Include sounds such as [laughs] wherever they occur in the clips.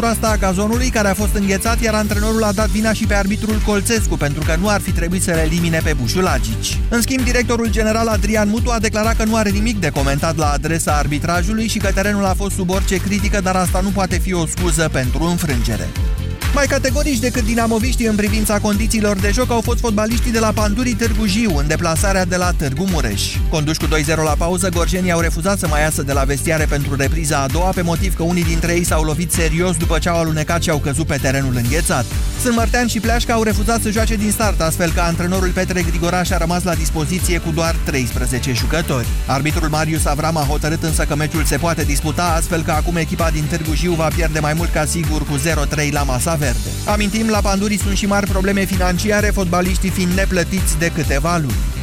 proastă a gazonului care a fost înghețat, iar antrenorul a dat vina și pe arbitrul Colțescu pentru că nu ar fi trebuit să le elimine pe Bușulagici. În schimb, directorul general Adrian Mutu a declarat că nu are nimic de comentat la adresa arbitrajului și că terenul a fost sub orice critică, dar asta nu poate fi o scuză pentru înfrângere. Mai categorici decât dinamoviștii în privința condițiilor de joc au fost fotbaliștii de la Pandurii Târgu Jiu în deplasarea de la Târgu Mureș. Conduși cu 2-0 la pauză, gorjenii au refuzat să mai iasă de la vestiare pentru repriza a doua pe motiv că unii dintre ei s-au lovit serios după ce au alunecat și au căzut pe terenul înghețat. Sunt Mărtean și Pleașca au refuzat să joace din start, astfel că antrenorul Petre Grigoraș a rămas la dispoziție cu doar 13 jucători. Arbitrul Marius Avram a hotărât însă că meciul se poate disputa, astfel că acum echipa din Târgu Jiu va pierde mai mult ca sigur cu 0-3 la masa verde. Amintim, la Pandurii sunt și mari probleme financiare, fotbaliștii fiind neplătiți de câteva luni.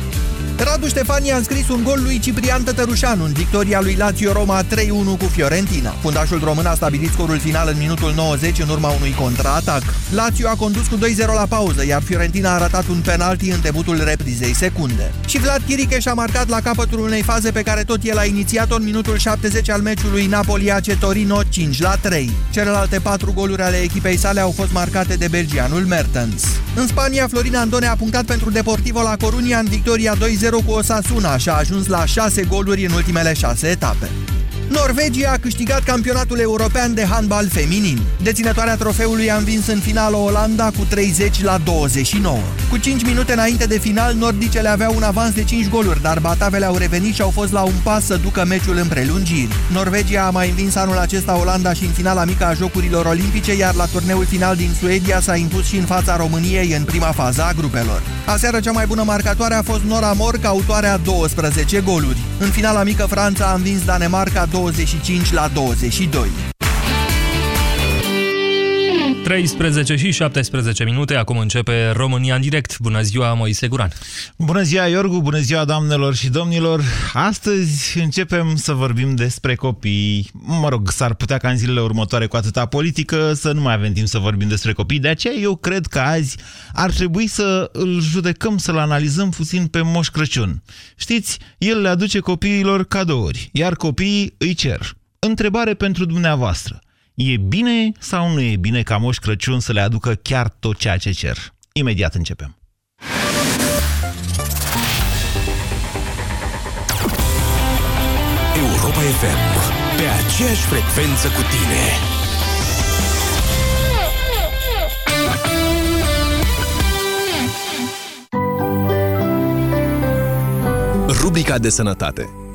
Radu Ștefani a înscris un gol lui Ciprian Tătărușanu în victoria lui Lazio Roma 3-1 cu Fiorentina. Fundașul român a stabilit scorul final în minutul 90 în urma unui contraatac. Lazio a condus cu 2-0 la pauză, iar Fiorentina a ratat un penalti în debutul reprizei secunde. Și Vlad Chiricheș și-a marcat la capătul unei faze pe care tot el a inițiat-o în minutul 70 al meciului Napoli-AC Torino 5 la 3. Celelalte patru goluri ale echipei sale au fost marcate de belgianul Mertens. În Spania, Florina Andone a punctat pentru Deportivo la Corunia în victoria 2-0 cu Osasuna și a ajuns la 6 goluri în ultimele 6 etape. Norvegia a câștigat campionatul european de handbal feminin. Deținătoarea trofeului a învins în finală Olanda cu 30 la 29. Cu 5 minute înainte de final, nordicele aveau un avans de 5 goluri, dar batavele au revenit și au fost la un pas să ducă meciul în prelungiri. Norvegia a mai învins anul acesta Olanda și în finala mică a Jocurilor Olimpice, iar la turneul final din Suedia s-a impus și în fața României în prima fază a grupelor. Aseară cea mai bună marcatoare a fost Nora Mor, ca autoarea 12 goluri. În finala mică Franța a învins Danemarca 25 la 22. 13 și 17 minute, acum începe România în direct. Bună ziua, Moise Guran! Bună ziua, Iorgu! Bună ziua, doamnelor și domnilor! Astăzi începem să vorbim despre copii. Mă rog, s-ar putea ca în zilele următoare cu atâta politică să nu mai avem timp să vorbim despre copii. De aceea eu cred că azi ar trebui să îl judecăm, să-l analizăm puțin pe Moș Crăciun. Știți, el le aduce copiilor cadouri, iar copiii îi cer. Întrebare pentru dumneavoastră. E bine sau nu e bine ca Moș Crăciun să le aducă chiar tot ceea ce cer? Imediat începem. Europa FM. Pe aceeași frecvență cu tine. Rubrica de sănătate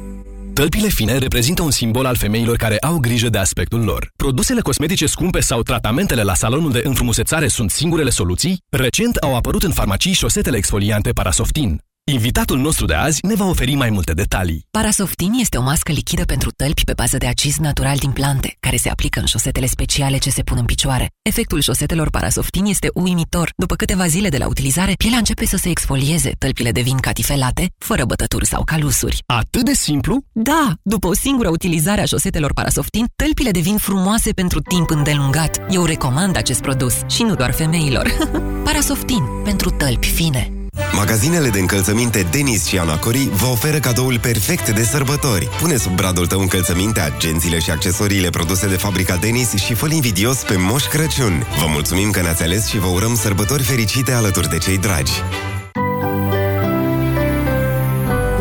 Tălpile fine reprezintă un simbol al femeilor care au grijă de aspectul lor. Produsele cosmetice scumpe sau tratamentele la salonul de înfrumusețare sunt singurele soluții? Recent au apărut în farmacii șosetele exfoliante Parasoftin. Invitatul nostru de azi ne va oferi mai multe detalii. Parasoftin este o mască lichidă pentru tălpi pe bază de acid natural din plante, care se aplică în șosetele speciale ce se pun în picioare. Efectul șosetelor Parasoftin este uimitor. După câteva zile de la utilizare, pielea începe să se exfolieze, tălpile devin catifelate, fără bătături sau calusuri. Atât de simplu? Da! După o singură utilizare a șosetelor Parasoftin, tălpile devin frumoase pentru timp îndelungat. Eu recomand acest produs și nu doar femeilor. [laughs] Parasoftin, pentru tălpi fine. Magazinele de încălțăminte Denis și Anacori vă oferă cadoul perfect de sărbători. Pune sub bradul tău încălțăminte, agențiile și accesoriile produse de fabrica Denis și fă invidios pe Moș Crăciun. Vă mulțumim că ne-ați ales și vă urăm sărbători fericite alături de cei dragi.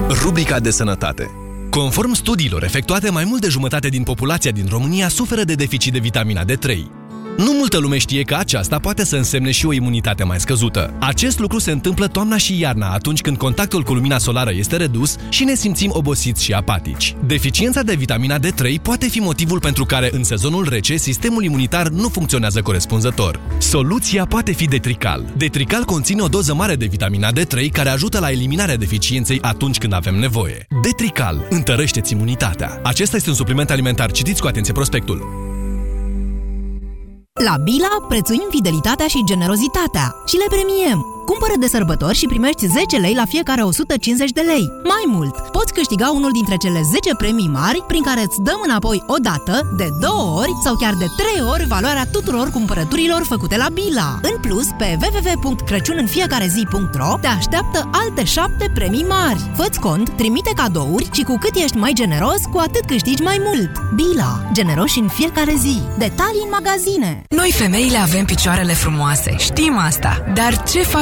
Rubrica de sănătate Conform studiilor efectuate, mai mult de jumătate din populația din România suferă de deficit de vitamina D3. Nu multă lume știe că aceasta poate să însemne și o imunitate mai scăzută. Acest lucru se întâmplă toamna și iarna, atunci când contactul cu lumina solară este redus și ne simțim obosiți și apatici. Deficiența de vitamina D3 poate fi motivul pentru care în sezonul rece sistemul imunitar nu funcționează corespunzător. Soluția poate fi Detrical. Detrical conține o doză mare de vitamina D3 care ajută la eliminarea deficienței atunci când avem nevoie. Detrical întărește-ți imunitatea. Acesta este un supliment alimentar. Citiți cu atenție prospectul. La Bila prețuim fidelitatea și generozitatea și le premiem. Cumpără de sărbători și primești 10 lei la fiecare 150 de lei. Mai mult, poți câștiga unul dintre cele 10 premii mari prin care îți dăm înapoi o dată, de două ori sau chiar de trei ori valoarea tuturor cumpărăturilor făcute la Bila. În plus, pe www.crăciuninfiecarezi.ro te așteaptă alte 7 premii mari. Fă-ți cont, trimite cadouri și cu cât ești mai generos, cu atât câștigi mai mult. Bila. Generoși în fiecare zi. Detalii în magazine. Noi femeile avem picioarele frumoase, știm asta. Dar ce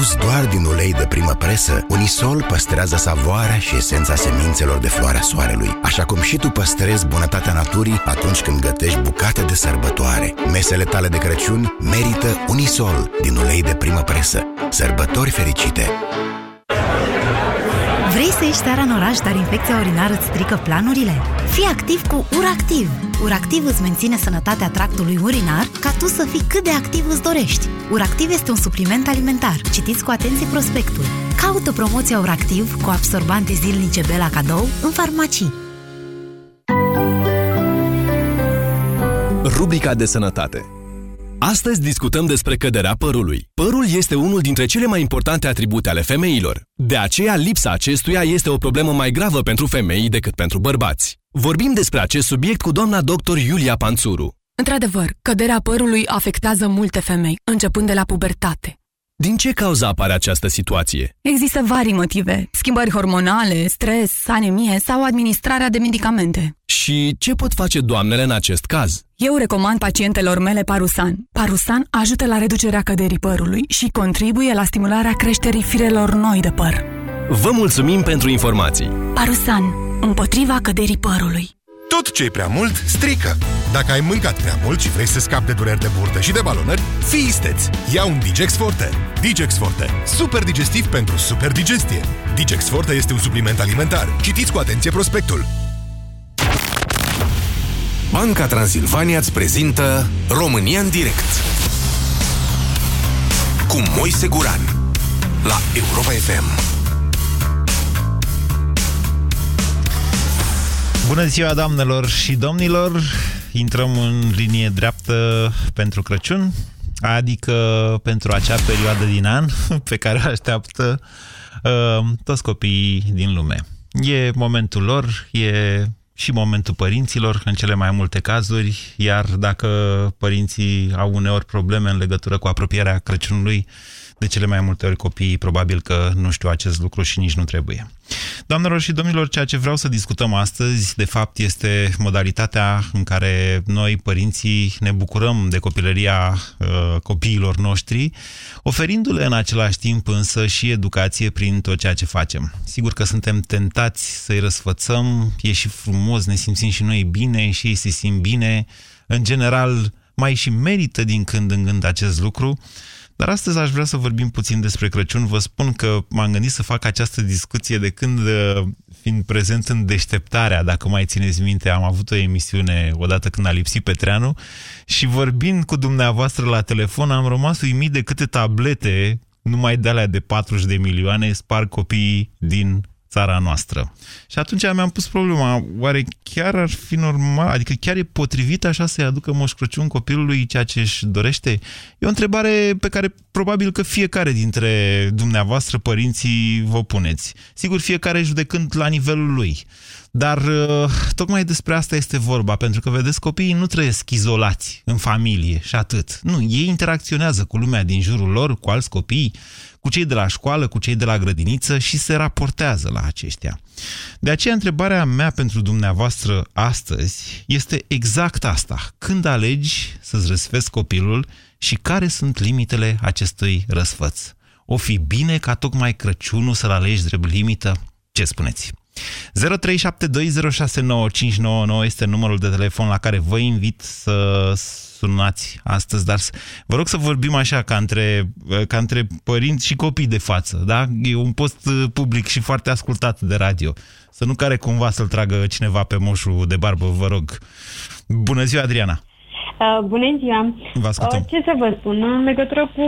Produs doar din ulei de primă presă, Unisol păstrează savoarea și esența semințelor de floarea soarelui, așa cum și tu păstrezi bunătatea naturii atunci când gătești bucate de sărbătoare. Mesele tale de Crăciun merită Unisol din ulei de primă presă. Sărbători fericite! Vrei să ieși seara în oraș, dar infecția urinară îți strică planurile? Fii activ cu URACTIV! URACTIV îți menține sănătatea tractului urinar ca tu să fii cât de activ îți dorești. URACTIV este un supliment alimentar. Citiți cu atenție prospectul. Caută promoția URACTIV cu absorbante zilnice Bela cadou în farmacii. Rubrica de sănătate Astăzi discutăm despre căderea părului. Părul este unul dintre cele mai importante atribute ale femeilor. De aceea, lipsa acestuia este o problemă mai gravă pentru femei decât pentru bărbați. Vorbim despre acest subiect cu doamna doctor Iulia Panțuru. Într-adevăr, căderea părului afectează multe femei, începând de la pubertate. Din ce cauză apare această situație? Există vari motive, schimbări hormonale, stres, anemie sau administrarea de medicamente. Și ce pot face doamnele în acest caz? Eu recomand pacientelor mele Parusan. Parusan ajută la reducerea căderii părului și contribuie la stimularea creșterii firelor noi de păr. Vă mulțumim pentru informații! Parusan. Împotriva căderii părului. Tot ce e prea mult, strică. Dacă ai mâncat prea mult și vrei să scapi de dureri de burtă și de balonări, fii isteț! Ia un Digex Forte. Digex Forte. Super digestiv pentru super digestie. Digex Forte este un supliment alimentar. Citiți cu atenție prospectul. Banca Transilvania îți prezintă România în direct cu Moise Guran la Europa FM. Bună ziua, doamnelor și domnilor! Intrăm în linie dreaptă pentru Crăciun, adică pentru acea perioadă din an [laughs] pe care o așteaptă uh, toți copiii din lume. E momentul lor, e și momentul părinților în cele mai multe cazuri, iar dacă părinții au uneori probleme în legătură cu apropierea Crăciunului, de cele mai multe ori copiii probabil că nu știu acest lucru și nici nu trebuie. Doamnelor și domnilor, ceea ce vreau să discutăm astăzi, de fapt, este modalitatea în care noi, părinții, ne bucurăm de copilăria uh, copiilor noștri, oferindu-le în același timp însă și educație prin tot ceea ce facem. Sigur că suntem tentați să-i răsfățăm, e și frumos, ne simțim și noi bine și ei se simt bine. În general, mai și merită din când în când acest lucru, dar astăzi aș vrea să vorbim puțin despre Crăciun. Vă spun că m-am gândit să fac această discuție de când, uh, fiind prezent în deșteptarea, dacă mai țineți minte, am avut o emisiune odată când a lipsit Petreanu și vorbind cu dumneavoastră la telefon am rămas uimit de câte tablete numai de alea de 40 de milioane spar copiii din țara noastră. Și atunci mi-am pus problema, oare chiar ar fi normal, adică chiar e potrivit așa să-i aducă Moș Crăciun copilului ceea ce își dorește? E o întrebare pe care probabil că fiecare dintre dumneavoastră, părinții, vă puneți. Sigur, fiecare judecând la nivelul lui. Dar uh, tocmai despre asta este vorba, pentru că, vedeți, copiii nu trăiesc izolați în familie și atât. Nu, ei interacționează cu lumea din jurul lor, cu alți copii, cu cei de la școală, cu cei de la grădiniță și se raportează la aceștia. De aceea, întrebarea mea pentru dumneavoastră astăzi este exact asta. Când alegi să-ți răsfezi copilul și care sunt limitele acestui răsfăț? O fi bine ca tocmai Crăciunul să-l alegi drept limită? Ce spuneți? 0372069599 este numărul de telefon la care vă invit să sunați astăzi, dar vă rog să vorbim așa, ca între, ca între părinți și copii de față, da? E un post uh, public și foarte ascultat de radio. Să nu care cumva să-l tragă cineva pe moșul de barbă, vă rog. Bună ziua, Adriana! Uh, bună ziua! Vă ascultăm. Uh, ce să vă spun? În legătură cu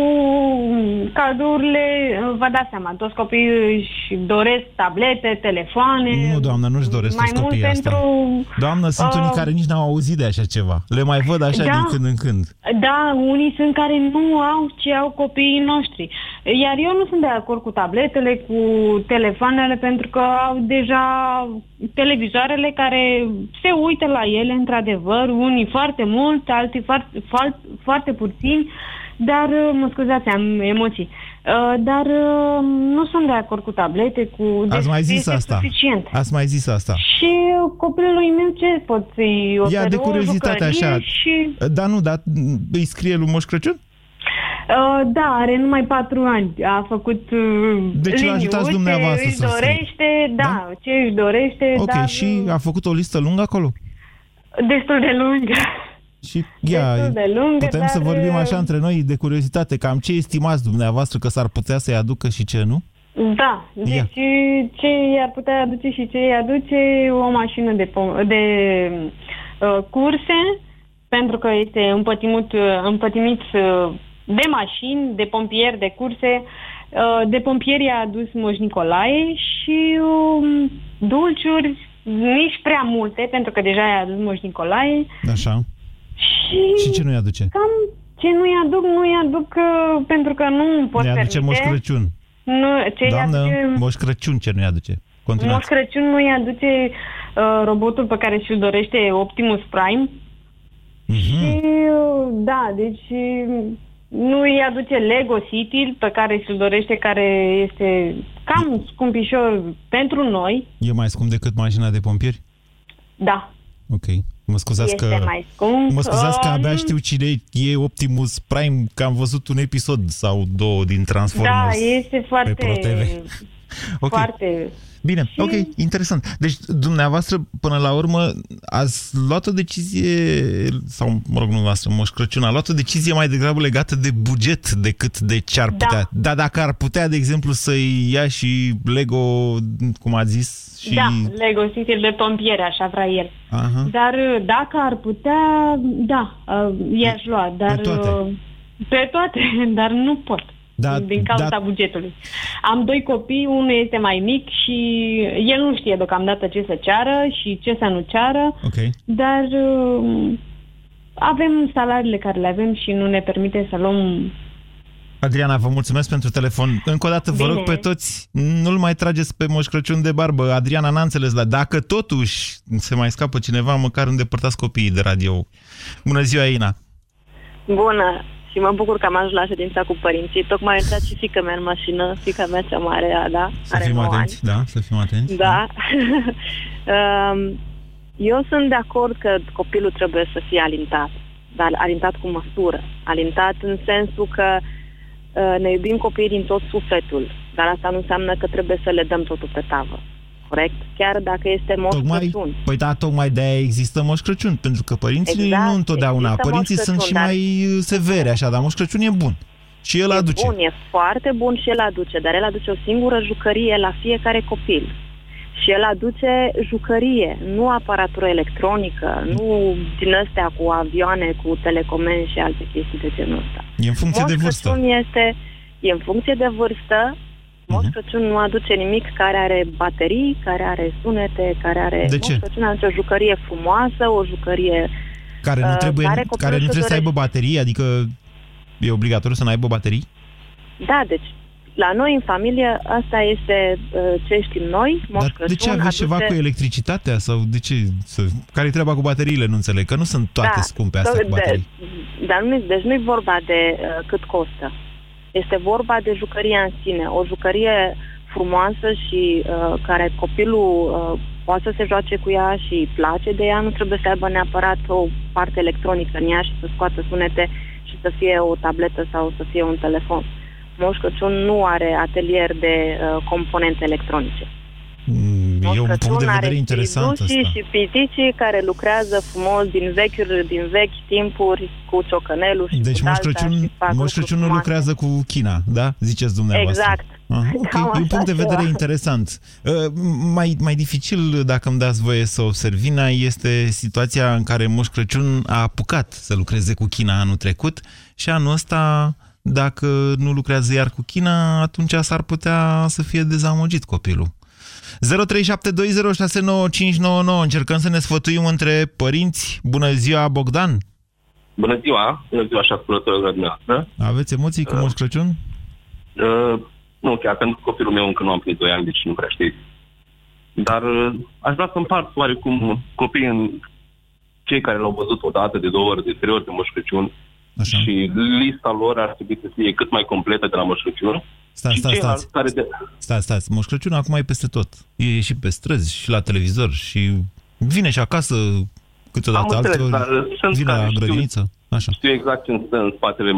cadourile, uh, vă dați seama, toți copiii își doresc tablete, telefoane. Nu, doamnă, nu-și doresc mai toți mult copiii asta. pentru... Doamnă, sunt uh, unii care nici n-au auzit de așa ceva. Le mai văd așa Da. din când în când. Da, unii sunt care nu au ce au copiii noștri. Iar eu nu sunt de acord cu tabletele, cu telefoanele, pentru că au deja televizoarele care se uită la ele, într-adevăr, unii foarte mult, alții foarte, foarte, foarte puțini, dar, uh, mă scuzați, am emoții. Uh, Dar uh, nu sunt de acord cu tablete, cu... Ați mai zis este asta. Suficient. Ați mai zis asta. Și uh, copilului meu ce pot să-i ofer? Ia de O curiozitate jucărie așa. Și... Da, nu, dar îi scrie lui Moș Crăciun? Uh, da, are numai patru ani. A făcut uh, Deci îl ajutați liniuțe, dumneavoastră își să scrie. dorește, da, da, ce își dorește, Ok, dar și a făcut o listă lungă acolo? destul de lungă. Și ia, Destul de lungă, putem dar, să vorbim așa uh, între noi de curiozitate, cam ce estimați dumneavoastră că s-ar putea să-i aducă și ce nu? Da, Ia. deci ce i-ar putea aduce și ce i aduce o mașină de, pom- de uh, curse, pentru că este împătimit, uh, împătimit uh, de mașini, de pompieri, de curse. Uh, de pompieri a adus Moș Nicolae și um, dulciuri, nici prea multe, pentru că deja i-a adus Moș Nicolae. Așa. Și, Și ce nu-i aduce? cam ce nu-i aduc, nu-i aduc uh, pentru că nu îmi pot Ne aduce permite. Moș Crăciun. Nu, ce Doamnă, aduce... Moș Crăciun ce nu-i aduce? Moș Continuați. Crăciun nu-i aduce uh, robotul pe care și-l dorește Optimus Prime. Mhm. Și, uh, da, deci uh, nu-i aduce Lego City pe care și-l dorește, care este cam scumpișor pentru noi. E mai scump decât mașina de pompieri? Da, Ok. Mă scuzați este că... mai scump. Mă scuzați că Um, abia știu cine e Optimus Prime, că am văzut un episod sau două din Transformers. Da, este foarte... Pro TV. [laughs] Ok. Foarte... Bine, ok, interesant. Deci, dumneavoastră, până la urmă, ați luat o decizie, sau, mă rog, nu dumneavoastră, Moș Crăciun, a luat o decizie mai degrabă legată de buget decât de ce ar Da. putea. Dar dacă ar putea, de exemplu, să-i ia și Lego, cum a zis, și... Da, Lego City de pompieri, așa vrea el. Aha. Dar uh, dacă ar putea, da, uh, i-aș lua. Dar, toate. uh, Pe toate, [laughs] dar nu pot. Da, din cauza da. bugetului. Am doi copii, unul este mai mic și el nu știe deocamdată ce să ceară și ce să nu ceară, Ok. dar uh, avem salariile care le avem și nu ne permite să luăm Adriana, vă mulțumesc pentru telefon. Încă o dată vă Bine. rog pe toți, nu-l mai trageți pe Moș Crăciun de barbă. Adriana n-a înțeles, dar dacă totuși se mai scapă cineva, măcar îndepărtați copiii de radio. Bună ziua, Ina! Bună! Și mă bucur că am ajuns la ședința cu părinții. Tocmai a intrat și fica mea în mașină, fica mea cea mare, Ada, Să are fim 9 ani. atenți, da, să fim atenți. Da. [laughs] Um, Eu sunt de acord că copilul trebuie să fie alintat, dar alintat cu măsură. Alintat în sensul că uh, ne iubim copiii din tot sufletul, dar asta nu înseamnă că trebuie să le dăm totul pe tavă. Corect? Chiar dacă este Moș Tocmai, Crăciun. păi da, tocmai de-aia există Moș Crăciun, pentru că părinții Exact, nu întotdeauna. există Părinții Moș sunt Crăciun, și dar- mai uh, severe, așa, dar Moș Crăciun e bun. Și el aduce. Bun, e foarte bun și el aduce, dar el aduce o singură jucărie la fiecare copil. Și el aduce jucărie, nu aparatură electronică, nu din astea cu avioane, cu telecomen și alte chestii de genul ăsta. E în funcție Moș de vârstă. Crăciun este, e în funcție de vârstă. Moș Mhm. Crăciun nu aduce nimic care are baterii, care are sunete, care are... De Moș ce? Crăciun aduce o jucărie frumoasă, o jucărie... Care nu uh, trebuie, care copilul care nu își trebuie să dorește. aibă baterii, adică e obligatoriu să n-aibă baterii? Da, deci la noi în familie asta este uh, ce știm noi, Moș Dar Crăciun de ce aveți aduce... ceva cu electricitatea? Sau de ce? Să... Care e treaba cu bateriile? Nu înțeleg, că nu sunt toate scumpe astea de- cu baterii. De, dar nu, deci nu e vorba de uh, cât costă. Este vorba de jucăria în sine. O jucărie frumoasă și uh, care copilul uh, poate să se joace cu ea și îi place de ea, nu trebuie să aibă neapărat o parte electronică în ea și să scoată sunete și să fie o tabletă sau să fie un telefon. Moș Crăciun nu are atelier de uh, componente electronice. Mm, E un Moș punct de Crăciun vedere are interesant fiducii ăsta. și piticii care lucrează frumos din vechiuri, din vechi timpuri cu ciocănelul și Deci cu Moș dalta Crăciun, și fac Moș lucruri Crăciun nu frumoase. lucrează cu China, da? Ziceți dumneavoastră. Exact. Ah, ok. Cam E un așa punct de vedere ceva. interesant. Uh, Mai, mai dificil, dacă îmi dați voie să observ vina, este situația în care Moș Crăciun a apucat să lucreze cu China anul trecut și anul ăsta, dacă nu lucrează iar cu China, atunci s-ar putea să fie dezamăgit copilul. 0372069599. Încercăm să ne sfătuim între părinți. Bună ziua, Bogdan! Bună ziua, bună ziua și ascultătorilor dumneavoastră. Aveți emoții cu Moș Crăciun? Uh, nu chiar, pentru că copilul meu încă nu am plinit 2 ani, deci nu prea știu. Dar uh, aș vrea să împart oarecum copiii în cei care l-au văzut o dată, de două ori, de trei ori de Moș Crăciun Așa. și lista lor ar trebui să fie cât mai completă de la Moș Crăciun. Stați, și stați, ceilalți stați. care de... Stați, stați. Moș Crăciun acum e peste tot. E și pe străzi, și la televizor, și vine și acasă câteodată Am înțeles, altor, dar sunt vine care la știu- grădiniță. Așa. Știu exact ce stă în spatele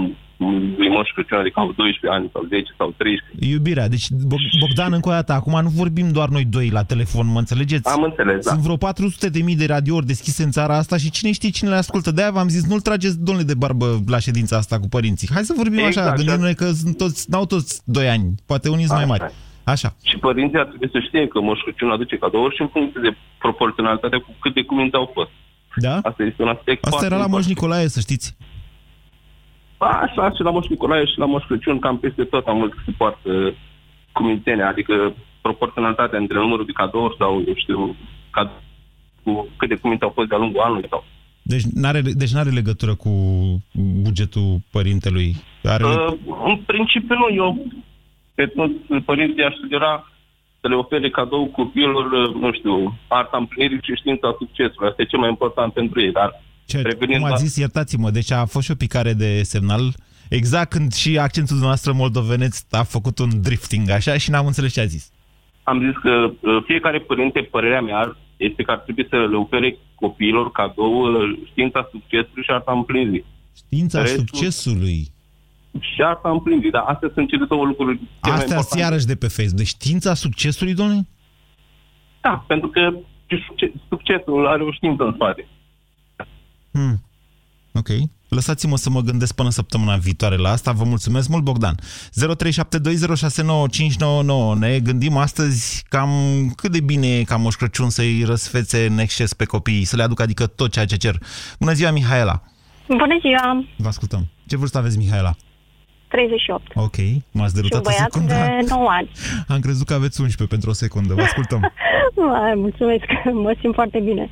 lui Moș Crăciun, adică au 12 ani sau 10 sau 13. Iubirea. Deci, Bo- Bogdan, încă o dată, acum nu vorbim doar noi doi la telefon, mă înțelegeți? Am înțeles, da. Sunt vreo 400 de mii de radiouri deschise în țara asta și cine știe cine le ascultă. De-aia v-am zis, nu-l trageți, domnule, de barbă la ședința asta cu părinții. Hai să vorbim Exact, așa, da. gândindu-ne că sunt toți, n-au toți 2 ani, poate unii sunt mai Așa mari. e. Așa. Și părinții ar trebui să știe că Moș Crăciun aduce cadouri și în funcție de proporționalitate cu cât de cuminte au fost. Da? Asta este un aspect Asta foarte era la Moș important. Nicolae, să știți. A, Așa, și la Moș Nicolae și la Moș Crăciun, cam peste tot am mult se poartă cumintene, adică proporționalitatea între numărul de cadouri sau, eu știu, cad- cu cât de cuminte au fost de-a lungul anului sau Deci n-are, deci n-are legătură cu bugetul părintelui. Are... Uh, în principiu nu, eu pe toți părinții aș sugera să le ofere cadou copiilor, uh, nu știu, arta împlinirii și știința succesului. Asta e cel mai important pentru ei, dar Ce, revenind cum la- a zis, iertați-mă, deci a fost și o picare de semnal, exact când și accentul dumneavoastră moldoveneț a făcut un drifting, așa, și n-am înțeles ce a zis. am zis că uh, fiecare părinte, părerea mea, este că ar trebui să le ofere copiilor cadou uh, știința succesului și arta împlinirii. Știința Restul- succesului. Și arta împlinirii, dar astea sunt cele două lucruri cele mai Astea importante. iarăși de pe Facebook. Deci știința succesului, domnule? Da, pentru că și succe- succesul are o știință în spate. Hmm. Ok. Lăsați-mă să mă gândesc până săptămâna viitoare la asta. Vă mulțumesc mult, Bogdan. 0372069599. Ne gândim astăzi cam cât de bine e ca Moș Crăciun să-i răsfețe în exces pe copii, să le aducă adică tot ceea ce cer. Bună ziua, Mihaela! Bună ziua! Vă ascultăm. Ce vârstă aveți, Mihaela? 38. Ok, m-ați Și un derutat o băiat secundă. de 9 ani. [laughs] Am crezut că aveți 11 pentru o secundă. Vă ascultăm. [laughs] Mai, mulțumesc, [laughs] mă simt foarte bine.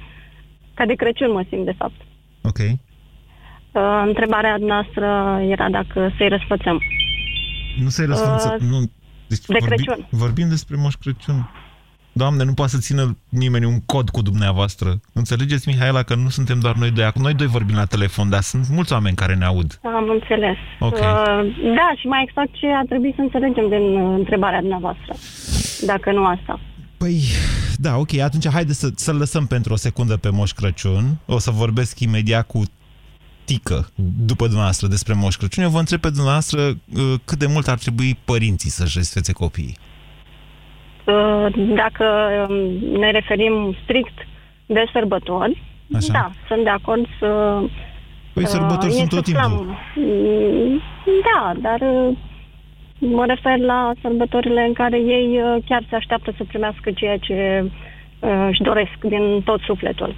Ca de Crăciun mă simt, de fapt. Ok. Uh, întrebarea noastră era dacă să-i răsfățăm. Nu se răspunde. Uh, nu. Deci de Crăciun. Vorbim despre Moș Crăciun. Doamne, nu poate să țină nimeni un cod cu dumneavoastră. Înțelegeți, Mihaela, că nu suntem doar noi doi. Acum noi doi vorbim la telefon, dar sunt mulți oameni care ne aud. Am înțeles. Ok. Uh, da, și mai exact ce ar trebui să înțelegem din uh, întrebarea dumneavoastră. Dacă nu asta. Păi, da, ok, atunci haide să, să-l lăsăm pentru o secundă pe Moș Crăciun. O să vorbesc imediat cu Tică, după dumneavoastră, despre Moș Crăciun. Eu vă întreb pe dumneavoastră uh, cât de mult ar trebui părinții să-și răsfețe copiii. Uh, dacă um, ne referim strict de sărbători, Așa. da, sunt de acord să... Păi uh, sărbători sunt tot insuflăm. timpul. Mm, Da, dar uh, mă refer la sărbătorile în care ei uh, chiar se așteaptă să primească ceea ce uh, își doresc din tot sufletul.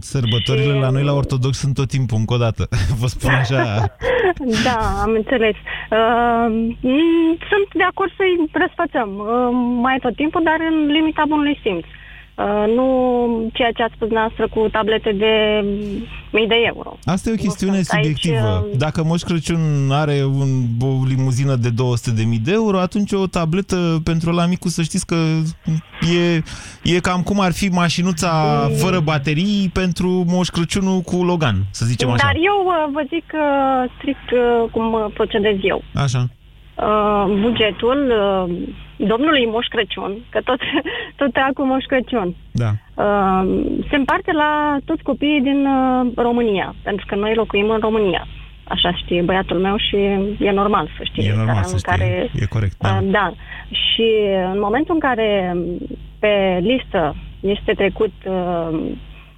Sărbătorile la noi la ortodox sunt tot timpul, încă o dată. [laughs] Vă spun așa. [laughs] Da, am înțeles. Uh, mm, sunt de acord să-i răsfățăm uh, mai tot timpul, dar în limita bunului simț. Uh, nu ceea ce ați spus noastră cu tablete de mii de euro. Asta e o chestiune sunt aici, subiectivă. uh, Dacă Moș Crăciun are un, o limuzină de 200.000 de euro, atunci o tabletă pentru la micu să știți că e, e cam cum ar fi mașinuța fără baterii pentru Moș Crăciunul cu Logan, să zicem așa. Dar eu uh, vă zic uh, strict uh, cum uh, procedez eu. Așa. Uh, bugetul uh, domnului Moș Crăciun, că tot, [laughs] tot acum Moș Crăciun, Da. uh, se împarte la toți copiii din uh, România, pentru că noi locuim în România. Așa știe băiatul meu și e normal să știe. E normal țara să în știe. Care, E corect. Da. uh, da. Și în momentul în care pe listă este trecut, uh,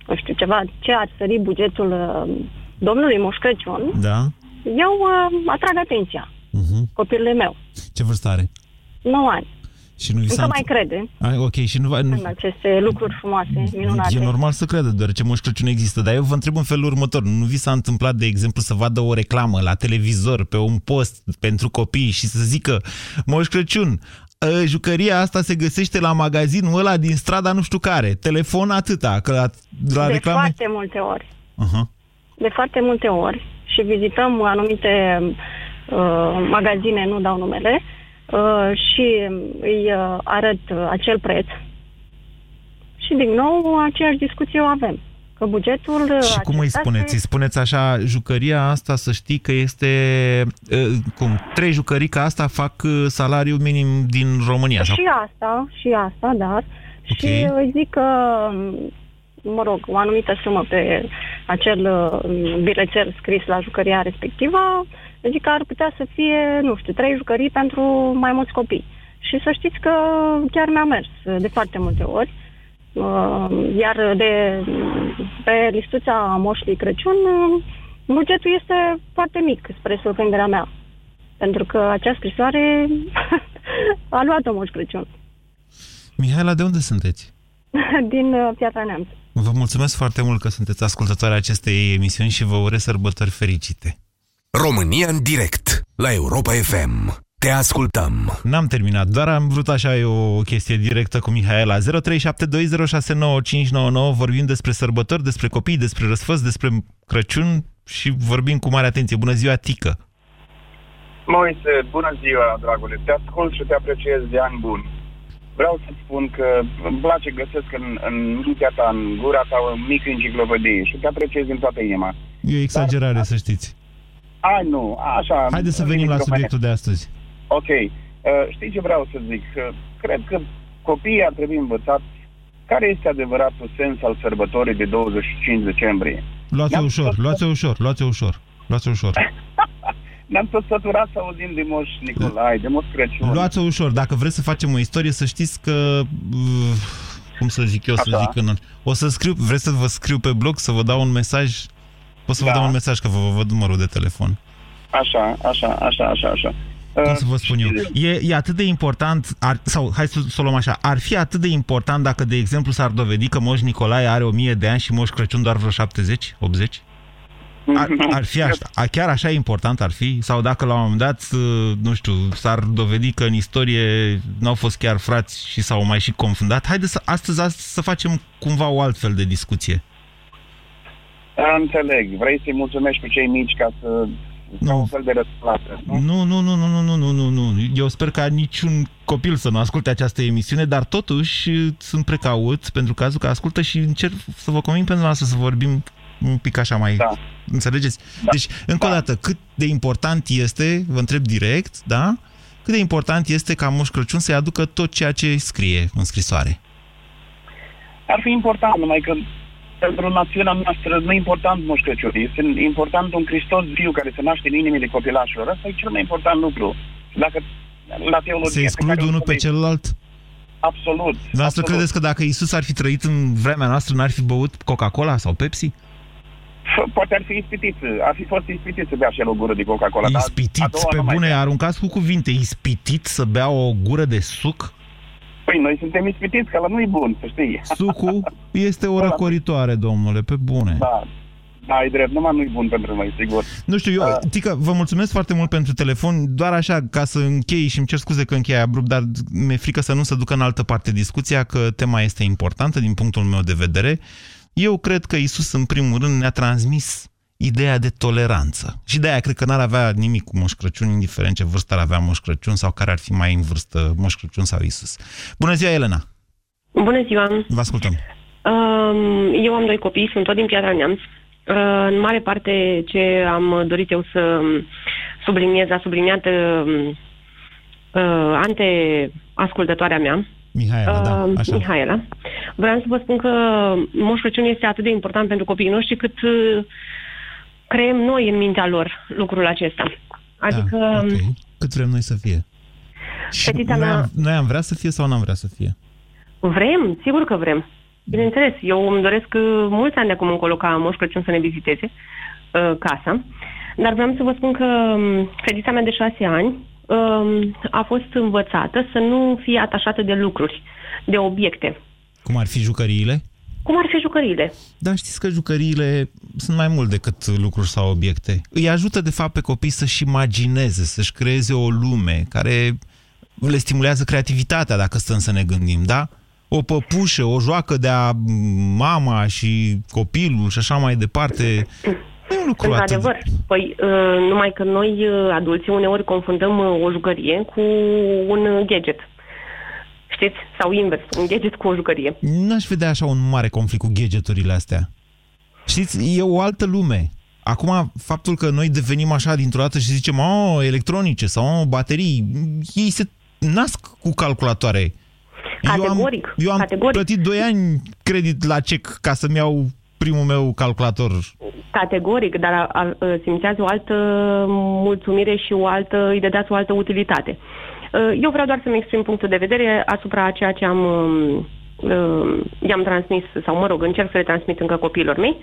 nu știu, ceva, ce ar sări bugetul uh, domnului Moș Crăciun, Da? eu uh, atrag atenția Uh-huh. copilului meu, Ce vârstă are? 9 ani. Și nu vi s-a Încă mai întâmplat- crede Ai, ok, și nu, va- nu, în aceste lucruri frumoase, minunate. E normal să creadă, deoarece Moș Crăciun există, dar eu vă întreb în felul următor. Nu vi s-a întâmplat, de exemplu, să vadă o reclamă la televizor, pe un post pentru copii și să zică Moș Crăciun, ă, jucăria asta se găsește la magazinul ăla din strada nu știu care, telefon atâta, că la, la de reclame... foarte multe ori. Uh-huh. De foarte multe ori și vizităm anumite uh, magazine, nu dau numele, uh, și îi uh, arăt uh, acel preț. Și din nou aceeași discuție o avem. Că bugetul uh, Și cum îi acesta spuneți? se- Îi spuneți așa, jucăria asta să știi că este, uh, cum, trei jucării ca asta fac uh, salariu minim din România. Sau... Și asta, și asta, dar. Și îi zic că, mă rog, o anumită sumă pe acel uh, bilețel scris la jucăria respectivă, zic că ar putea să fie, nu știu, trei jucării pentru mai mulți copii. Și să știți că chiar mi-a mers de foarte multe ori. Uh, Iar de, pe listuța Moșului Crăciun, uh, bugetul este foarte mic spre surprinderea mea. Pentru că acea scrisoare [laughs] a luat-o Moș Crăciun Mihaela, de unde sunteți? [laughs] din uh, Piatra Neamț. Vă mulțumesc foarte mult că sunteți ascultătoare acestei emisiuni și vă urez sărbători fericite. România în direct la Europa FM. Te ascultăm. N-am terminat, doar am vrut așa e o chestie directă cu Mihaela. 0372069599 vorbim despre sărbători, despre copii, despre răsfăți, despre Crăciun și vorbim cu mare atenție. Bună ziua, Tică! Moise, bună ziua, dragule. Te ascult și te apreciez de ani buni. Vreau să spun că îmi place, găsesc în, în mintea ta, în gura ta, o mică enciclopedie și te apreciez din toată inima. E o exagerare, să știți. Ai, nu, așa... Haideți să îmi venim vine la microfonul. subiectul de astăzi. Ok. Uh, știi ce vreau să zic? Uh, cred că copiii ar trebui învățați care este adevăratul sens al sărbătorii de 25 decembrie. Luați-o Ne-am ușor, tot- luați-o ușor, luați-o ușor. Luați-o ușor. [laughs] Ne-am tot săturat să auzim de Moș Nicolae, de Moș Crăciun. Luați-o ușor. Dacă vreți să facem o istorie, să știți că... uh, Cum să zic eu, să Așa. zic în... O să scriu, vreți să vă scriu pe blog, să vă dau un mesaj? Pot să vă Da. dau un mesaj, că vă vă văd numărul de telefon. Așa, așa, așa, așa, așa. Cum să vă spun eu? E, e atât de important, ar, sau hai să, să o luăm așa, ar fi atât de important dacă, de exemplu, s-ar dovedi că Moș Nicolae are 1000 de ani și Moș Crăciun doar vreo 70, 80? Ar, ar fi așa, a- chiar așa important ar fi? Sau dacă la un moment dat, uh, nu știu, s-ar dovedi că în istorie n-au fost chiar frați și s-au mai și confundat? Haideți să, astăzi, astăzi să facem cumva o altfel de discuție. Da, înțeleg. Vrei să-i mulțumești cu cei mici ca să... Nu. Un fel de răsplată, nu? Nu, nu, nu, nu, nu, nu, nu, nu. Eu sper ca niciun copil să nu asculte această emisiune, dar totuși sunt precaut pentru cazul că ascultă și încerc să vă conving pentru noastră să vorbim un pic așa mai... Da. Înțelegeți? Da. Deci, încă o da. dată, cât de important este, vă întreb direct, da? Cât de important este ca Moș Crăciun să-i aducă tot ceea ce scrie în scrisoare? Ar fi important, numai că pentru națiunea noastră nu e important Moș Crăciun. Este important un Hristos viu care se naște în inimile copilașilor. Asta e cel mai important lucru. Dacă la teologie... Se pe exclud care o unul pe spune- celălalt? Absolut. Noastră absolut. credeți că dacă Isus ar fi trăit în vremea noastră, n-ar fi băut Coca-Cola sau Pepsi? F- Poate ar fi ispitit, ar fi fost ispitit să bea și el o gură de Coca-Cola. dar a Ispitit, doua pe nu mai bune, bea. aruncați cu cuvinte, ispitit să bea o gură de suc? Păi noi suntem ispitiți, că ăla nu e bun, să știi. Sucul [laughs] este o răcoritoare, domnule, pe bune. Da, da, ai drept, numai nu e bun pentru noi, sigur. Nu știu, eu, Tică, vă mulțumesc foarte mult pentru telefon, doar așa, ca să închei și îmi cer scuze că închei abrupt, dar mi-e frică să nu se ducă în altă parte discuția, că tema este importantă din punctul meu de vedere. Eu cred că Isus, în primul rând, ne-a transmis ideea de toleranță. Și de-aia cred că n-ar avea nimic cu Moș Crăciun, indiferent ce vârstă ar avea Moș Crăciun sau care ar fi mai în vârstă Moș Crăciun sau Isus. Bună ziua, Elena! Bună ziua! Vă ascultăm! Um, Eu am doi copii, sunt tot din Piatra Neamț. Uh, În mare parte ce am dorit eu să subliniez, a subliniat uh, uh, ante ascultătoarea mea, Mihaela, da, uh, așa. Mihaela. Vreau să vă spun că Moș Crăciun este atât de important pentru copiii noștri cât uh, creăm noi în mintea lor lucrul acesta. Adică Da, ok. Cât vrem noi să fie? Și Fetița noi, mea- am, noi am vrea să fie sau n-am vrea să fie? Vrem, sigur că vrem. Bineînțeles, eu îmi doresc uh, mulți ani de acum încolo ca Moș Crăciun să ne viziteze uh, casa, dar vreau să vă spun că um, fetița mea de șase ani um, a fost învățată să nu fie atașată de lucruri, de obiecte. Cum ar fi jucăriile? Cum ar fi jucăriile? Da, știți că jucăriile sunt mai mult decât lucruri sau obiecte. Îi ajută, de fapt, pe copii să-și imagineze, să-și creeze o lume care le stimulează creativitatea, dacă stăm să ne gândim, da? O păpușă, o joacă de-a mama și copilul și așa mai departe. Nu e un lucru Într-adevăr. atât. Păi, uh, numai că noi, uh, adulții, uneori confundăm uh, o jucărie cu un gadget. Știți? Sau invers, un gadget cu o jucărie. N-aș vedea așa un mare conflict cu gadgeturile astea. Știți, e o altă lume. Acum, faptul că noi devenim așa dintr-o dată și zicem, oh, electronice sau oh, baterii, ei se nasc cu calculatoare. Categoric. Eu am, eu am categoric. plătit 2 ani credit la cec ca să-mi iau primul meu calculator. Categoric, dar a, a, simțeați o altă mulțumire și o altă, îi dădeați o altă utilitate. Uh, Eu vreau doar să-mi exprim punctul de vedere asupra a ceea ce am, um, uh, i-am transmis, sau mă rog, încerc să le transmit încă copiilor mei.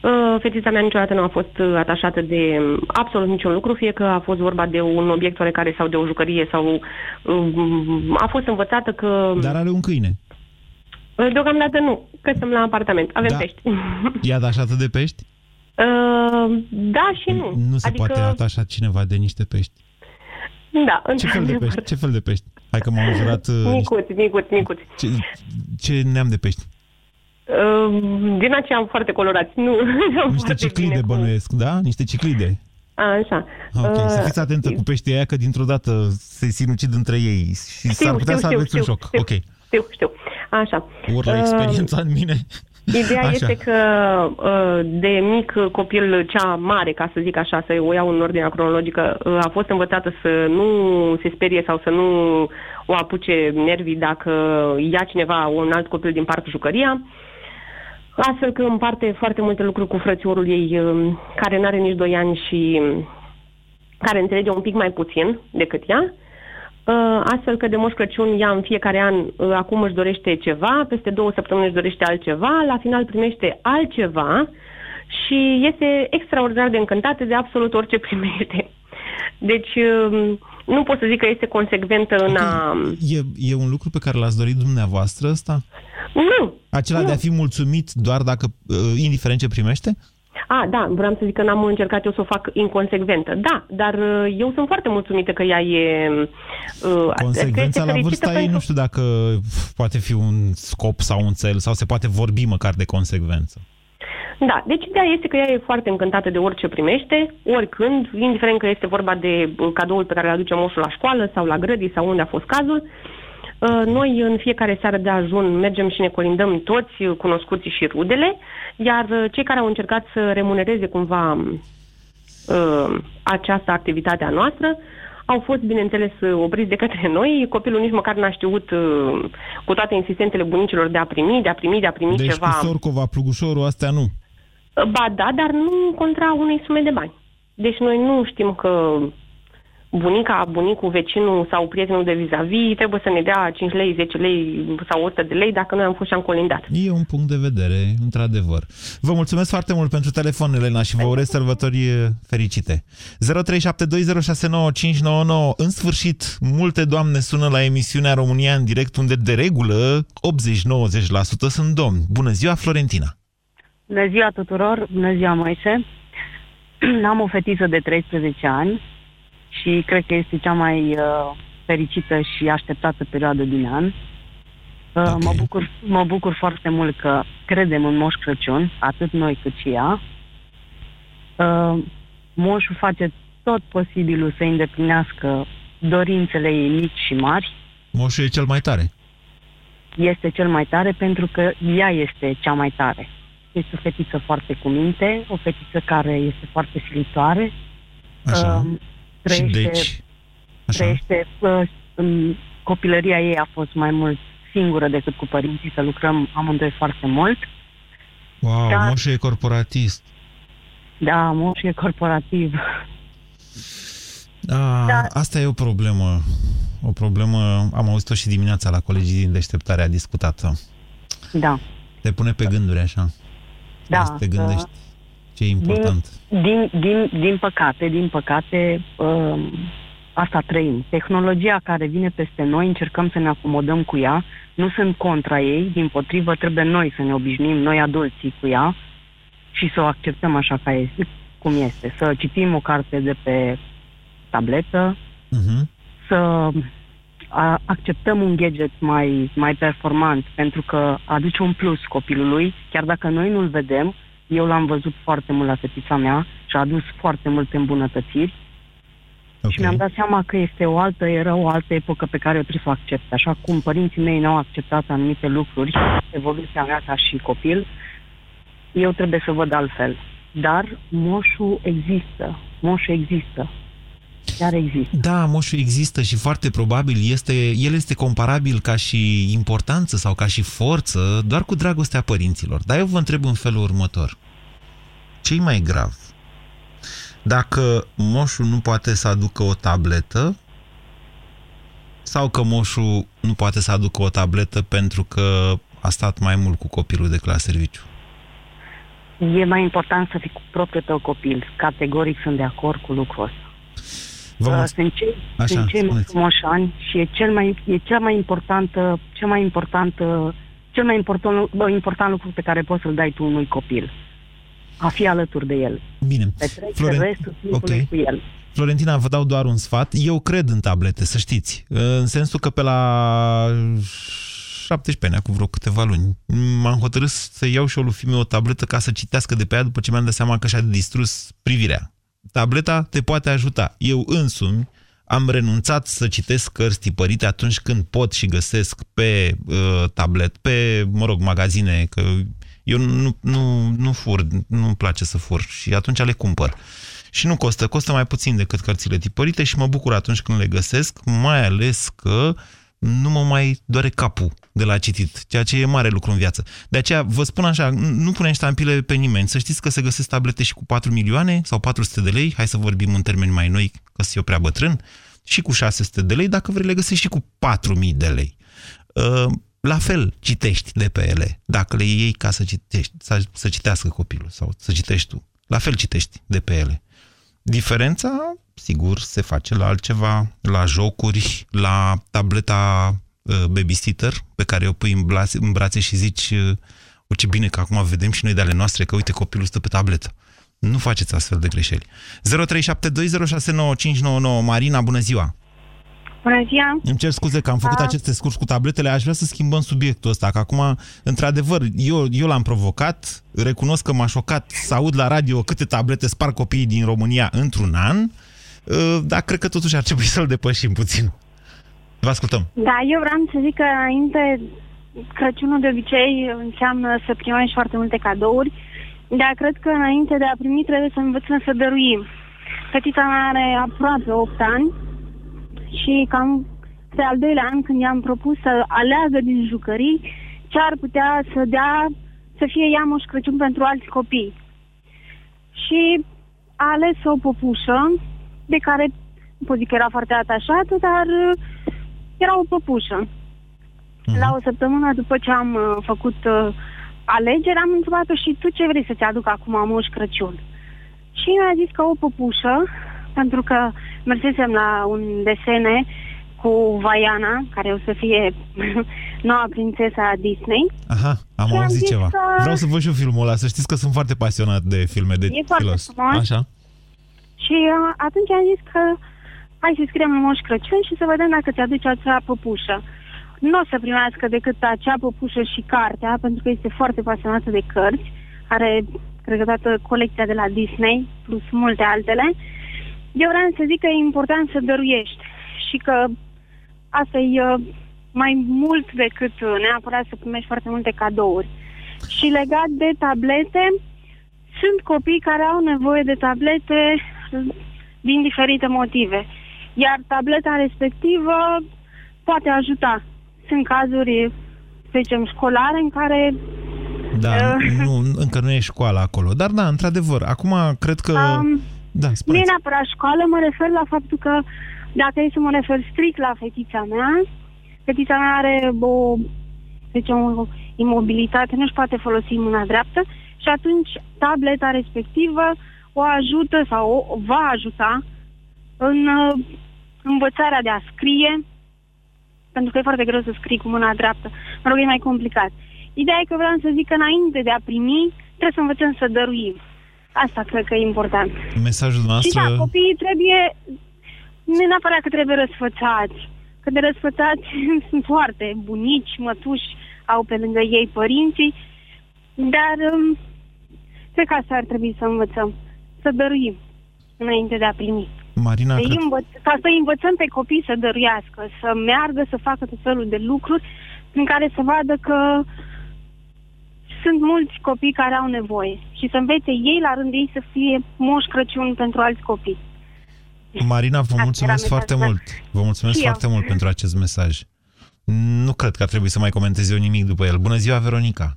Uh, Fetița mea niciodată nu a fost uh, atașată de um, absolut niciun lucru, fie că a fost vorba de un obiect oarecare sau de o jucărie sau um, a fost învățată că... Dar are un câine. Uh, Deocamdată nu, că sunt la apartament. Avem Da. pești. E atașată de pești? Uh, da și nu. Nu se adică, poate atașa cineva de niște pești. Da, Ce fel de într-adevăr. pești? Ce fel de pești? Hai că m-am jurat... uh, Micuți, micuți, micuți. Ce, ce neam de pești? Uh, din aceea foarte colorați. Nu, [laughs] nu Niște ciclide bănuiesc, da? Niște ciclide. Așa. Ok, Uh, să fiți atentă cu peștii aia, că dintr-o dată se sinucid între ei și s-ar putea să aveți un șoc. Știu, Ok, știu, știu. Așa. urlă Uh, experiența în mine. Ideea Așa. este că uh, de mic copil, cea mare, ca să zic așa, să o iau în ordinea cronologică, uh, a fost învățată să nu se sperie sau să nu o apuce nervii dacă ia cineva un alt copil din parc jucăria. Astfel că împarte foarte multe lucruri cu frățiorul ei, um, care nu are nici 2 ani și um, care înțelege un pic mai puțin decât ea. Uh, astfel că de Moș Crăciun ea în fiecare an uh, acum își dorește ceva, peste două săptămâni își dorește altceva, la final primește altceva și este extraordinar de încântată de absolut orice primește. [laughs] Deci um, nu pot să zic că este consecventă în a... E, e un lucru pe care l-ați dorit dumneavoastră ăsta? Nu! Acela Nu. de a fi mulțumit doar dacă, uh, indiferent ce primește? A, da, vreau să zic că n-am încercat eu să o fac inconsecventă. Da, dar uh, eu sunt foarte mulțumită că ea e... Uh, că Consecvența este la fericită vârsta ei pentru- nu știu dacă poate fi un scop sau un cel sau se poate vorbi măcar de consecvență. Da, deci ideea este că ea e foarte încântată de orice primește, oricând, indiferent că este vorba de uh, cadoul pe care îl aduce moșul la școală sau la grădii sau unde a fost cazul. Uh, Noi în fiecare seară de ajun mergem și ne colindăm toți uh, cunoscuții și rudele, iar uh, cei care au încercat să remunereze cumva uh, această activitate a noastră au fost, bineînțeles, uh, opriți de către noi. Copilul nici măcar n-a știut, uh, cu toate insistențele bunicilor, de a primi, de a primi, de a primi Deci ceva. cu Sorcova, Plugușorul, astea nu. Ba da, dar nu contra unei sume de bani. Deci noi nu știm că bunica, bunicul, vecinul sau prietenul de vis-a-vis trebuie să ne dea 5 lei, 10 lei sau 100 de lei dacă noi am fost și am colindat. E un punct de vedere, într-adevăr. Vă mulțumesc foarte mult pentru telefon, Elena, și vă urez sărbători eh, fericite. 0372069599. În sfârșit, multe doamne sună la emisiunea România în direct, unde de regulă 80-90% sunt domni. Bună ziua, Florentina! Bună ziua tuturor, bună ziua Moise. [clears throat] Am o fetiță de 13 ani și cred că este cea mai uh, fericită și așteptată perioadă din an. Uh, Ok. mă, bucur, mă bucur foarte mult că credem în Moș Crăciun, atât noi cât și ea. Uh, Moșul face tot posibilul să îndeplinească dorințele ei mici și mari. Moșul e cel mai tare. este cel mai tare pentru că ea este cea mai tare. Este o fetiță foarte cu minte, o fetiță care este foarte silitoare. Așa. Um, și trăiește, deci... Așa. trăiește uh, în copilăria ei a fost mai mult singură decât cu părinții, să lucrăm amândoi foarte mult. Wow, Da. moșul e corporatist. Da, moșul e corporativ. Da, Da. Asta e o problemă. o problemă, am auzit-o și dimineața la colegii din deșteptarea discutată. Da. Te pune pe gânduri așa. Da. Să te gândești ce e important. Din, din, din, din păcate, din păcate, uh, asta trăim. Tehnologia care vine peste noi, încercăm să ne acomodăm cu ea, nu sunt contra ei, din potrivă trebuie noi să ne obișnuim, noi adulții cu ea și să o acceptăm așa ca este, cum este. Să citim o carte de pe tabletă, uh-huh. să a, acceptăm un gadget mai, mai performant pentru că aduce un plus copilului, chiar dacă noi nu-l vedem, eu l-am văzut foarte mult la fetița mea și a adus foarte multe îmbunătățiri okay. și mi-am dat seama că este o altă era, o altă epocă pe care eu trebuie să o accept. Așa cum părinții mei n-au acceptat anumite lucruri, evoluția mea ca și copil, eu trebuie să văd altfel. Dar moșul există. Moșul există. Chiar există. Da, moșul există și foarte probabil este, el este comparabil ca și importanță sau ca și forță doar cu dragostea părinților. Dar eu vă întreb în felul următor. ce mai grav? Dacă moșul nu poate să aducă o tabletă sau că moșul nu poate să aducă o tabletă pentru că a stat mai mult cu copilul decât la serviciu? E mai important să fii cu propriul tău copil. Categoric sunt de acord cu lucrul ăsta. Vă uh, sunt cei, Așa, sunt cei mai spuneți. frumoși ani și e cel mai, e cea mai importantă, cel mai importantă, cel mai important, bă, important lucru pe care poți să-l dai tu unui copil. A fi alături de el. Bine. Petrece Florent- restul timpului ok. cu el. Florentina, vă dau doar un sfat. Eu cred în tablete, să știți. În sensul că pe la 17 ani, acum vreo câteva luni, m-am hotărât să iau și o lui fiu meu o tabletă ca să citească de pe ea după ce mi-am dat seama că și-a distrus privirea. Tableta te poate ajuta. Eu însumi am renunțat să citesc cărți tipărite atunci când pot și găsesc pe uh, tablet, pe, mă rog, magazine, că eu nu, nu, nu fur, nu-mi place să fur și atunci le cumpăr. Și nu costă, costă mai puțin decât cărțile tipărite și mă bucur atunci când le găsesc, mai ales că nu mă mai doare capul de la citit, ceea ce e mare lucru în viață. De aceea vă spun așa, nu punem ștampile pe nimeni. Să știți că se găsesc tablete și cu 4 milioane sau 400 de lei, hai să vorbim în termeni mai noi, că sunt eu prea bătrân, și cu 600 de lei, dacă vrei le găsești și cu 4000 de lei. Uh, La fel citești de pe ele, dacă le iei ca să, citești, să, să citească copilul sau să citești tu. La fel citești de pe ele. Diferența, sigur, se face la altceva, la jocuri, la tableta uh, babysitter pe care o pui în, brațe, în brațe și zici uh, o, ce bine că acum vedem și noi de ale noastre că uite copilul stă pe tabletă. Nu faceți astfel de greșeli. 0372069599 Marina, bună ziua! Bună ziua! Îmi cer scuze că am făcut Da. aceste scurs cu tabletele, aș vrea să schimbăm subiectul ăsta, că acum, într-adevăr, eu, eu l-am provocat, recunosc că m-a șocat să aud la radio câte tablete spar copiii din România într-un an, uh, dar cred că totuși ar trebui să-l depășim puțin. Vă ascultăm. Da, eu vreau să zic că înainte Crăciunul de obicei înseamnă să primești foarte multe cadouri, dar cred că înainte de a primi trebuie să învățăm să dăruim. Fetița mea are aproape 8 ani și cam pe al doilea an când i-am propus să aleagă din jucării ce ar putea să dea, să fie ea Moș Crăciun pentru alți copii. Și a ales o popușă de care nu pot zic că era foarte atașată, dar uh, era o păpușă. La o săptămână după ce am uh, făcut uh, alegeri, am întrebat-o și tu ce vrei să-ți aduc acum Moș Crăciun? Și mi-a zis că o păpușă, pentru că mersesem la un desene cu Vaiana, care o să fie [laughs] noua prințesa Disney. Aha, am Și am auzit zis ceva. că- Vreau să văd și eu filmul ăla, să știți că sunt foarte pasionat de filme de E foarte filos. frumos. Așa. Și uh, atunci am zis că hai să scriem în Moș Crăciun și să vedem dacă ți aduce acea păpușă. Nu o să primească decât acea păpușă și cartea, pentru că este foarte pasionată de cărți. Are, cred că, toată colecția de la Disney, plus multe altele. Eu vreau să zic că e important să dăruiești și că asta e uh, mai mult decât uh, neapărat să primești foarte multe cadouri. Și legat de tablete, sunt copii care au nevoie de tablete uh, din diferite motive. Iar tableta respectivă poate ajuta. Sunt cazuri, să zicem, școlare în care Da, Uh. nu, încă nu e școala acolo. Dar da, într-adevăr, acum cred că... Um, da, nu e spuneți. neapărat școală, mă refer la faptul că Dacă e să mă refer strict la fetița mea, fetița mea are o, deci o imobilitate, nu-și poate folosi mâna dreaptă și atunci tableta respectivă o ajută sau o va ajuta în uh, învățarea de a scrie, pentru că e foarte greu să scrii cu mâna dreaptă. Mă rog, e mai complicat. Ideea e că vreau să zic că înainte de a primi, trebuie să învățăm să dăruim. Asta cred că e important. Mesajul Și noastră... da, copiii trebuie, nu e neapărat că trebuie răsfățați, că de răsfățați [laughs] sunt foarte bunici, mătuși, au pe lângă ei părinții, dar um, cred că asta ar trebui să învățăm, să dăruim înainte de a primi. Marina, Să cred... învăț, ca să învățăm pe copii să dăruiască, să meargă, să facă tot felul de lucruri în care să vadă că sunt mulți copii care au nevoie și să învețe ei la rândul ei să fie moș Crăciun pentru alți copii. Marina, vă era mulțumesc foarte mesajul. mult. Vă mulțumesc Și eu. foarte mult pentru acest mesaj. Nu cred că ar trebui să mai comentez eu nimic după el. Bună ziua, Veronica!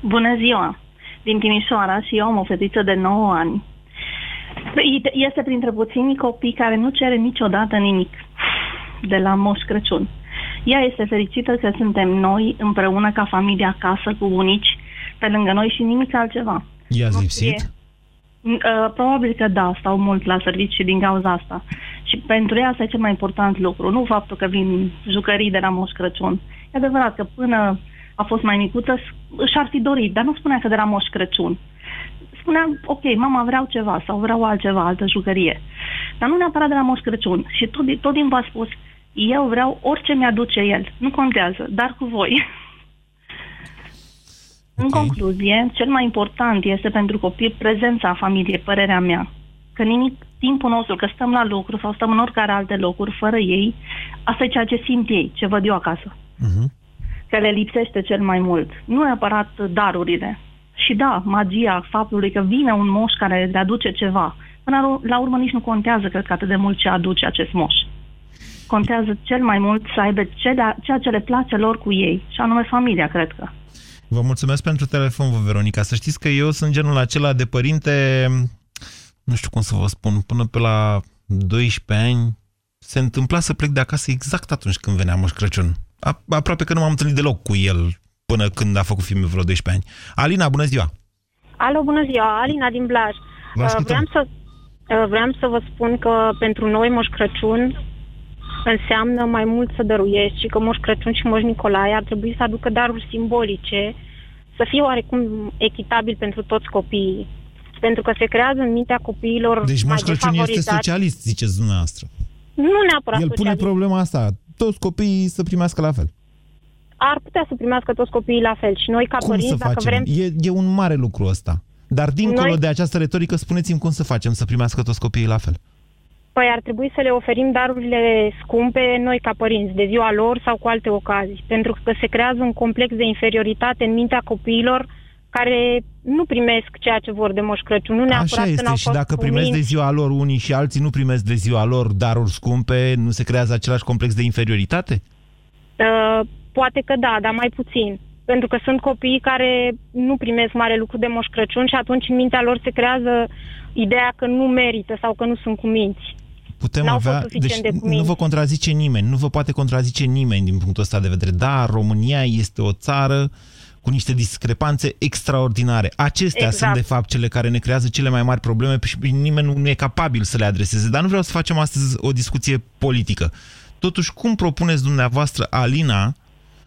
Bună ziua! Din Timișoara și eu am o fetiță de 9 ani. Este printre puținii copii care nu cere niciodată nimic de la Moș Crăciun. Ea este fericită că suntem noi împreună ca familie acasă cu bunici pe lângă noi și nimic altceva. I-ați Nu lipsit? e- Uh, probabil că da, stau mult la serviciu din cauza asta. Și pentru ea asta e cel mai important lucru, nu faptul că vin jucării de la Moș Crăciun. E adevărat că până a fost mai micuță s- și-ar fi dorit, dar nu spunea că de la Moș Crăciun. Spunea, ok, mama vreau ceva sau vreau altceva, altă jucărie. Dar nu neapărat de la Moș Crăciun. Și tot, tot timpul a spus, eu vreau orice mi-aduce el, nu contează, dar cu voi. În concluzie, cel mai important este pentru copil prezența familiei, părerea mea. Că nimic, timpul nostru, că stăm la lucru sau stăm în oricare alte locuri fără ei, asta e ceea ce simt ei, ce văd eu acasă. Că le lipsește cel mai mult. Nu neapărat darurile. Și da, magia faptului că vine un moș care le aduce ceva. Până la- la urmă nici nu contează, cred că atât de mult ce aduce acest moș. Contează cel mai mult să aibă ceea, ceea ce le place lor cu ei, și anume familia, cred că. Vă mulțumesc pentru telefon, vă, Veronica. Să știți că eu sunt genul acela de părinte, nu știu cum să vă spun, până pe la 12 ani se întâmpla să plec de acasă exact atunci când venea Moș Crăciun. A- Aproape că nu m-am întâlnit deloc cu el până când a făcut filmul vreo 12 ani. Alina, bună ziua! Alo, bună ziua, Alina din Blaj. Vă Uh, ascultăm. Vreau să, uh, vreau să vă spun că pentru noi Moș Crăciun înseamnă mai mult să dăruiești și că Moș Crăciun și Moș Nicolae ar trebui să aducă daruri simbolice, să fie oarecum echitabil pentru toți copiii. Pentru că se creează în mintea copiilor Deci mai Moș Crăciun este defavorizați. socialist, ziceți dumneavoastră. Nu neapărat El pune socialist. problema asta, toți copiii să primească la fel. Ar putea să primească toți copiii la fel și noi ca Cum părinți, să dacă facem? vrem... E, e un mare lucru ăsta. Dar dincolo Noi- de această retorică, spuneți-mi cum să facem să primească toți copiii la fel. Păi ar trebui să le oferim darurile scumpe noi ca părinți, de ziua lor sau cu alte ocazii, pentru că se creează un complex de inferioritate în mintea copiilor care nu primesc ceea ce vor de Moș Crăciun, nu neapărat Așa că este n-au și fost dacă primesc de cuminți. ziua lor unii și alții nu primesc de ziua lor daruri scumpe, nu se creează același complex de inferioritate? Uh, poate că da, dar mai puțin. Pentru că sunt copii care nu primesc mare lucru de Moș Crăciun și atunci în mintea lor se creează ideea că nu merită sau că nu sunt cuminți. Putem N-au avea... fost suficient de Deci cuminți. nu vă contrazice nimeni, nu vă poate contrazice nimeni din punctul ăsta de vedere. Da, România este o țară cu niște discrepanțe extraordinare. Acestea Exact. sunt, de fapt, cele care ne creează cele mai mari probleme și nimeni nu e capabil să le adreseze. Dar nu vreau să facem astăzi o discuție politică. Totuși, cum propuneți dumneavoastră, Alina,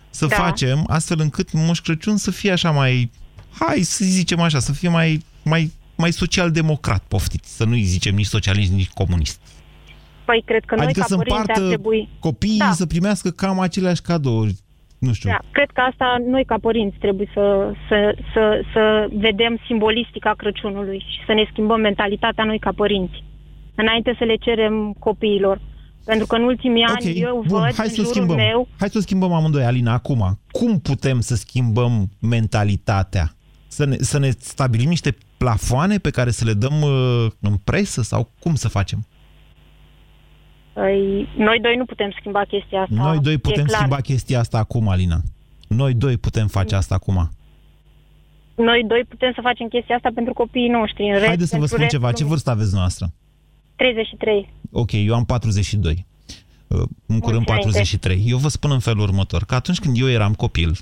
să Da. facem astfel încât Moș Crăciun să fie așa mai, hai să zicem așa, să fie mai, mai, mai social-democrat, poftiți, să nu-i zicem nici socialist, nici comunist. Păi cred că noi adică ca să părinți ar împartă trebui... copiii Da. să primească cam aceleași cadouri. Nu știu. Da, cred că asta noi ca părinți trebuie să, să, să, să vedem simbolistica Crăciunului și să ne schimbăm mentalitatea noi ca părinți. Înainte să le cerem copiilor. Pentru că în ultimii ani eu Bun, văd hai în să o jurul schimbăm. meu Hai să o schimbăm amândoi, Alina, acum. Cum putem să schimbăm mentalitatea? Să ne, să ne stabilim niște plafoane pe care să le dăm uh, în presă sau cum să facem? Păi, noi doi nu putem schimba chestia asta. Noi doi e putem clar. schimba chestia asta acum, Alina. Noi doi putem face asta acum. Noi doi putem să facem chestia asta pentru copiii noștri. În rest, Haideți să vă pentru spun ceva. Ce restul- vârstă aveți noastră? 33. Ok, eu am 42. uh, în curând 43. Eu vă spun în felul următor, că atunci când eu eram copil,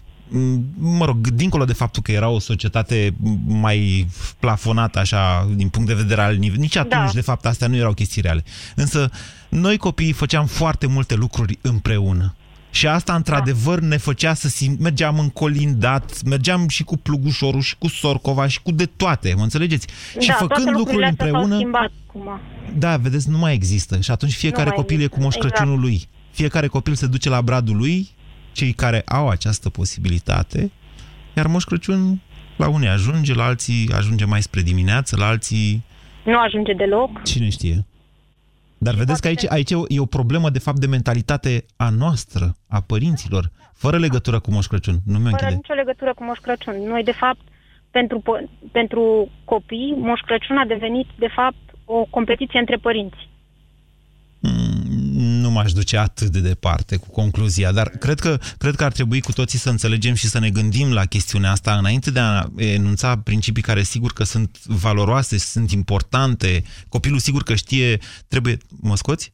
mă rog, dincolo de faptul că era o societate mai plafonată așa, din punct de vedere al nivel, nici atunci, da. de fapt, astea nu erau chestii reale. Însă, noi copiii făceam foarte multe lucruri împreună. Și asta, într-adevăr, ne făcea să simt... Mergeam în colindat, mergeam și cu plugușorul, și cu sorcova, și cu de toate, mă înțelegeți? Da, și făcând lucruri împreună... Schimbat, acum. Da, vedeți, nu mai există. Și atunci fiecare copil e cu Moș exact. Crăciunul lui. Fiecare copil se duce la bradul lui, cei care au această posibilitate, iar Moș Crăciun la unii ajunge, la alții ajunge mai spre dimineață, la alții... Nu ajunge deloc. Cine știe? Dar și vedeți că aici, aici e o problemă, de fapt, de mentalitate a noastră, a părinților, fără legătură cu Moș Crăciun. Nu mi Fără nicio legătură cu Moș Crăciun. Noi, de fapt, pentru, pentru copii, Moș Crăciun a devenit, de fapt, o competiție între părinți. Mm, nu m-aș duce atât de departe cu concluzia, dar cred că, cred că ar trebui cu toții să înțelegem și să ne gândim la chestiunea asta înainte de a enunța principii care sigur că sunt valoroase, sunt importante. Copilul sigur că știe, trebuie... Mă scoți?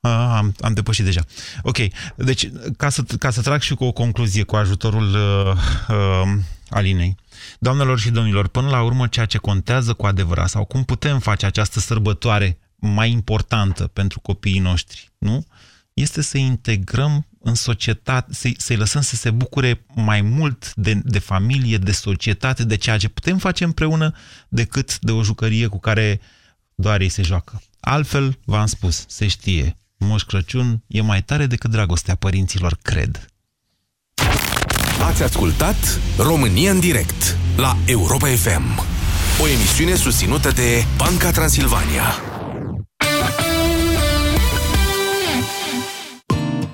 A, am, am depășit deja. Ok, deci ca să, ca să trag și cu o concluzie cu ajutorul uh, uh, Alinei. Doamnelor și domnilor, până la urmă ceea ce contează cu adevărat sau cum putem face această sărbătoare mai importantă pentru copiii noștri, nu? Este să integrăm în societate, să-i, să lăsăm să se bucure mai mult de, de familie, de societate, de ceea ce putem face împreună, decât de o jucărie cu care doar ei se joacă. Altfel, v-am spus, se știe, Moș Crăciun e mai tare decât dragostea părinților, cred. Ați ascultat România în direct la Europa FM, o emisiune susținută de Banca Transilvania.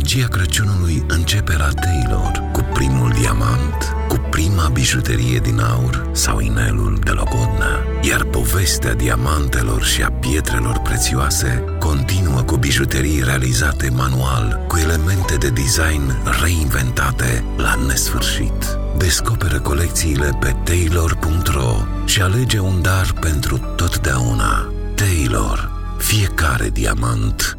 Magia Crăciunului începe la Taylor cu primul diamant cu prima bijuterie din aur sau inelul de logodnă. Iar povestea diamantelor și a pietrelor prețioase continuă cu bijuterii realizate manual, cu elemente de design reinventate la nesfârșit. Descoperă colecțiile pe taylor.ro și alege un dar pentru totdeauna. Taylor. Fiecare diamant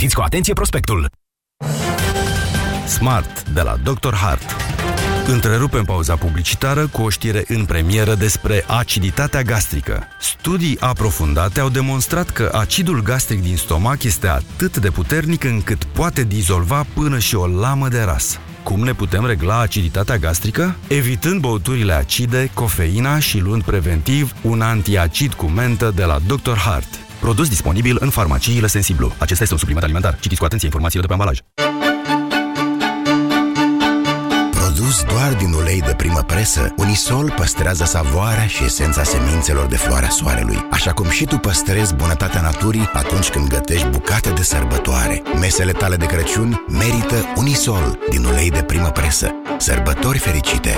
Citiți cu atenție prospectul. Smart de la Dr. Hart. Întrerupem pauza publicitară cu o știre în premieră despre aciditatea gastrică. Studii aprofundate au demonstrat că acidul gastric din stomac este atât de puternic încât poate dizolva până și o lamă de ras. Cum ne putem regla aciditatea gastrică? Evitând băuturile acide, cofeina și luând preventiv un antiacid cu mentă de la Dr. Hart. Produs disponibil în farmaciile Sensiblu. Acesta este un supliment alimentar. Citiți cu atenție informațiile de pe ambalaj. Produs doar din ulei de primă presă, Unisol păstrează savoarea și esența semințelor de floarea soarelui, așa cum și tu păstrezi bunătatea naturii atunci când gătești bucate de sărbătoare. Mesele tale de Crăciun merită Unisol din ulei de primă presă. Sărbători fericite!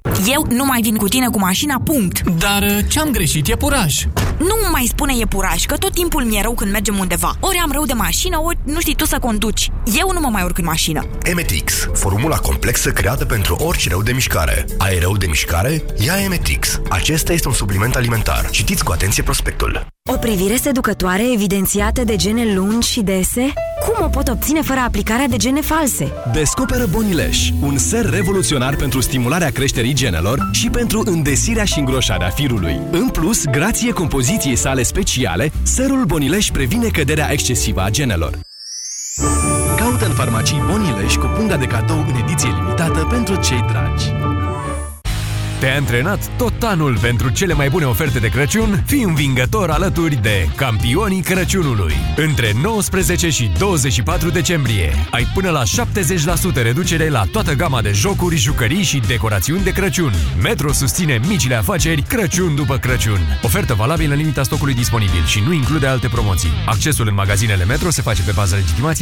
Eu nu mai vin cu tine cu mașina, punct. Dar uh, ce-am greșit e puraj. Nu mai spune e puraj, că tot timpul mi-e rău când mergem undeva. Ori am rău de mașină, ori nu știi tu să conduci. Eu nu mă mai urc în mașină. Emetix, formula complexă creată pentru orice rău de mișcare. Ai rău de mișcare? Ia Emetix. Acesta este un supliment alimentar. Citiți cu atenție prospectul. O privire seducătoare evidențiată de gene lungi și dese? Cum o pot obține fără aplicarea de gene false? Descoperă Bonileș, un ser revoluționar pentru stimularea creșterii genelor și pentru îndesirea și îngroșarea firului. În plus, grație compoziției sale speciale, serul Bonileș previne căderea excesivă a genelor. Caută în farmacii Bonileș cu punda de cadou în ediție limitată pentru cei dragi. Te-ai antrenat tot anul pentru cele mai bune oferte de Crăciun? Fii învingător alături de campionii Crăciunului. Între 19 și 24 decembrie ai până la 70% reducere la toată gama de jocuri, jucării și decorațiuni de Crăciun. Metro susține micile afaceri Crăciun după Crăciun. Ofertă valabilă în limita stocului disponibil și nu include alte promoții. Accesul în magazinele Metro se face pe bază legitimației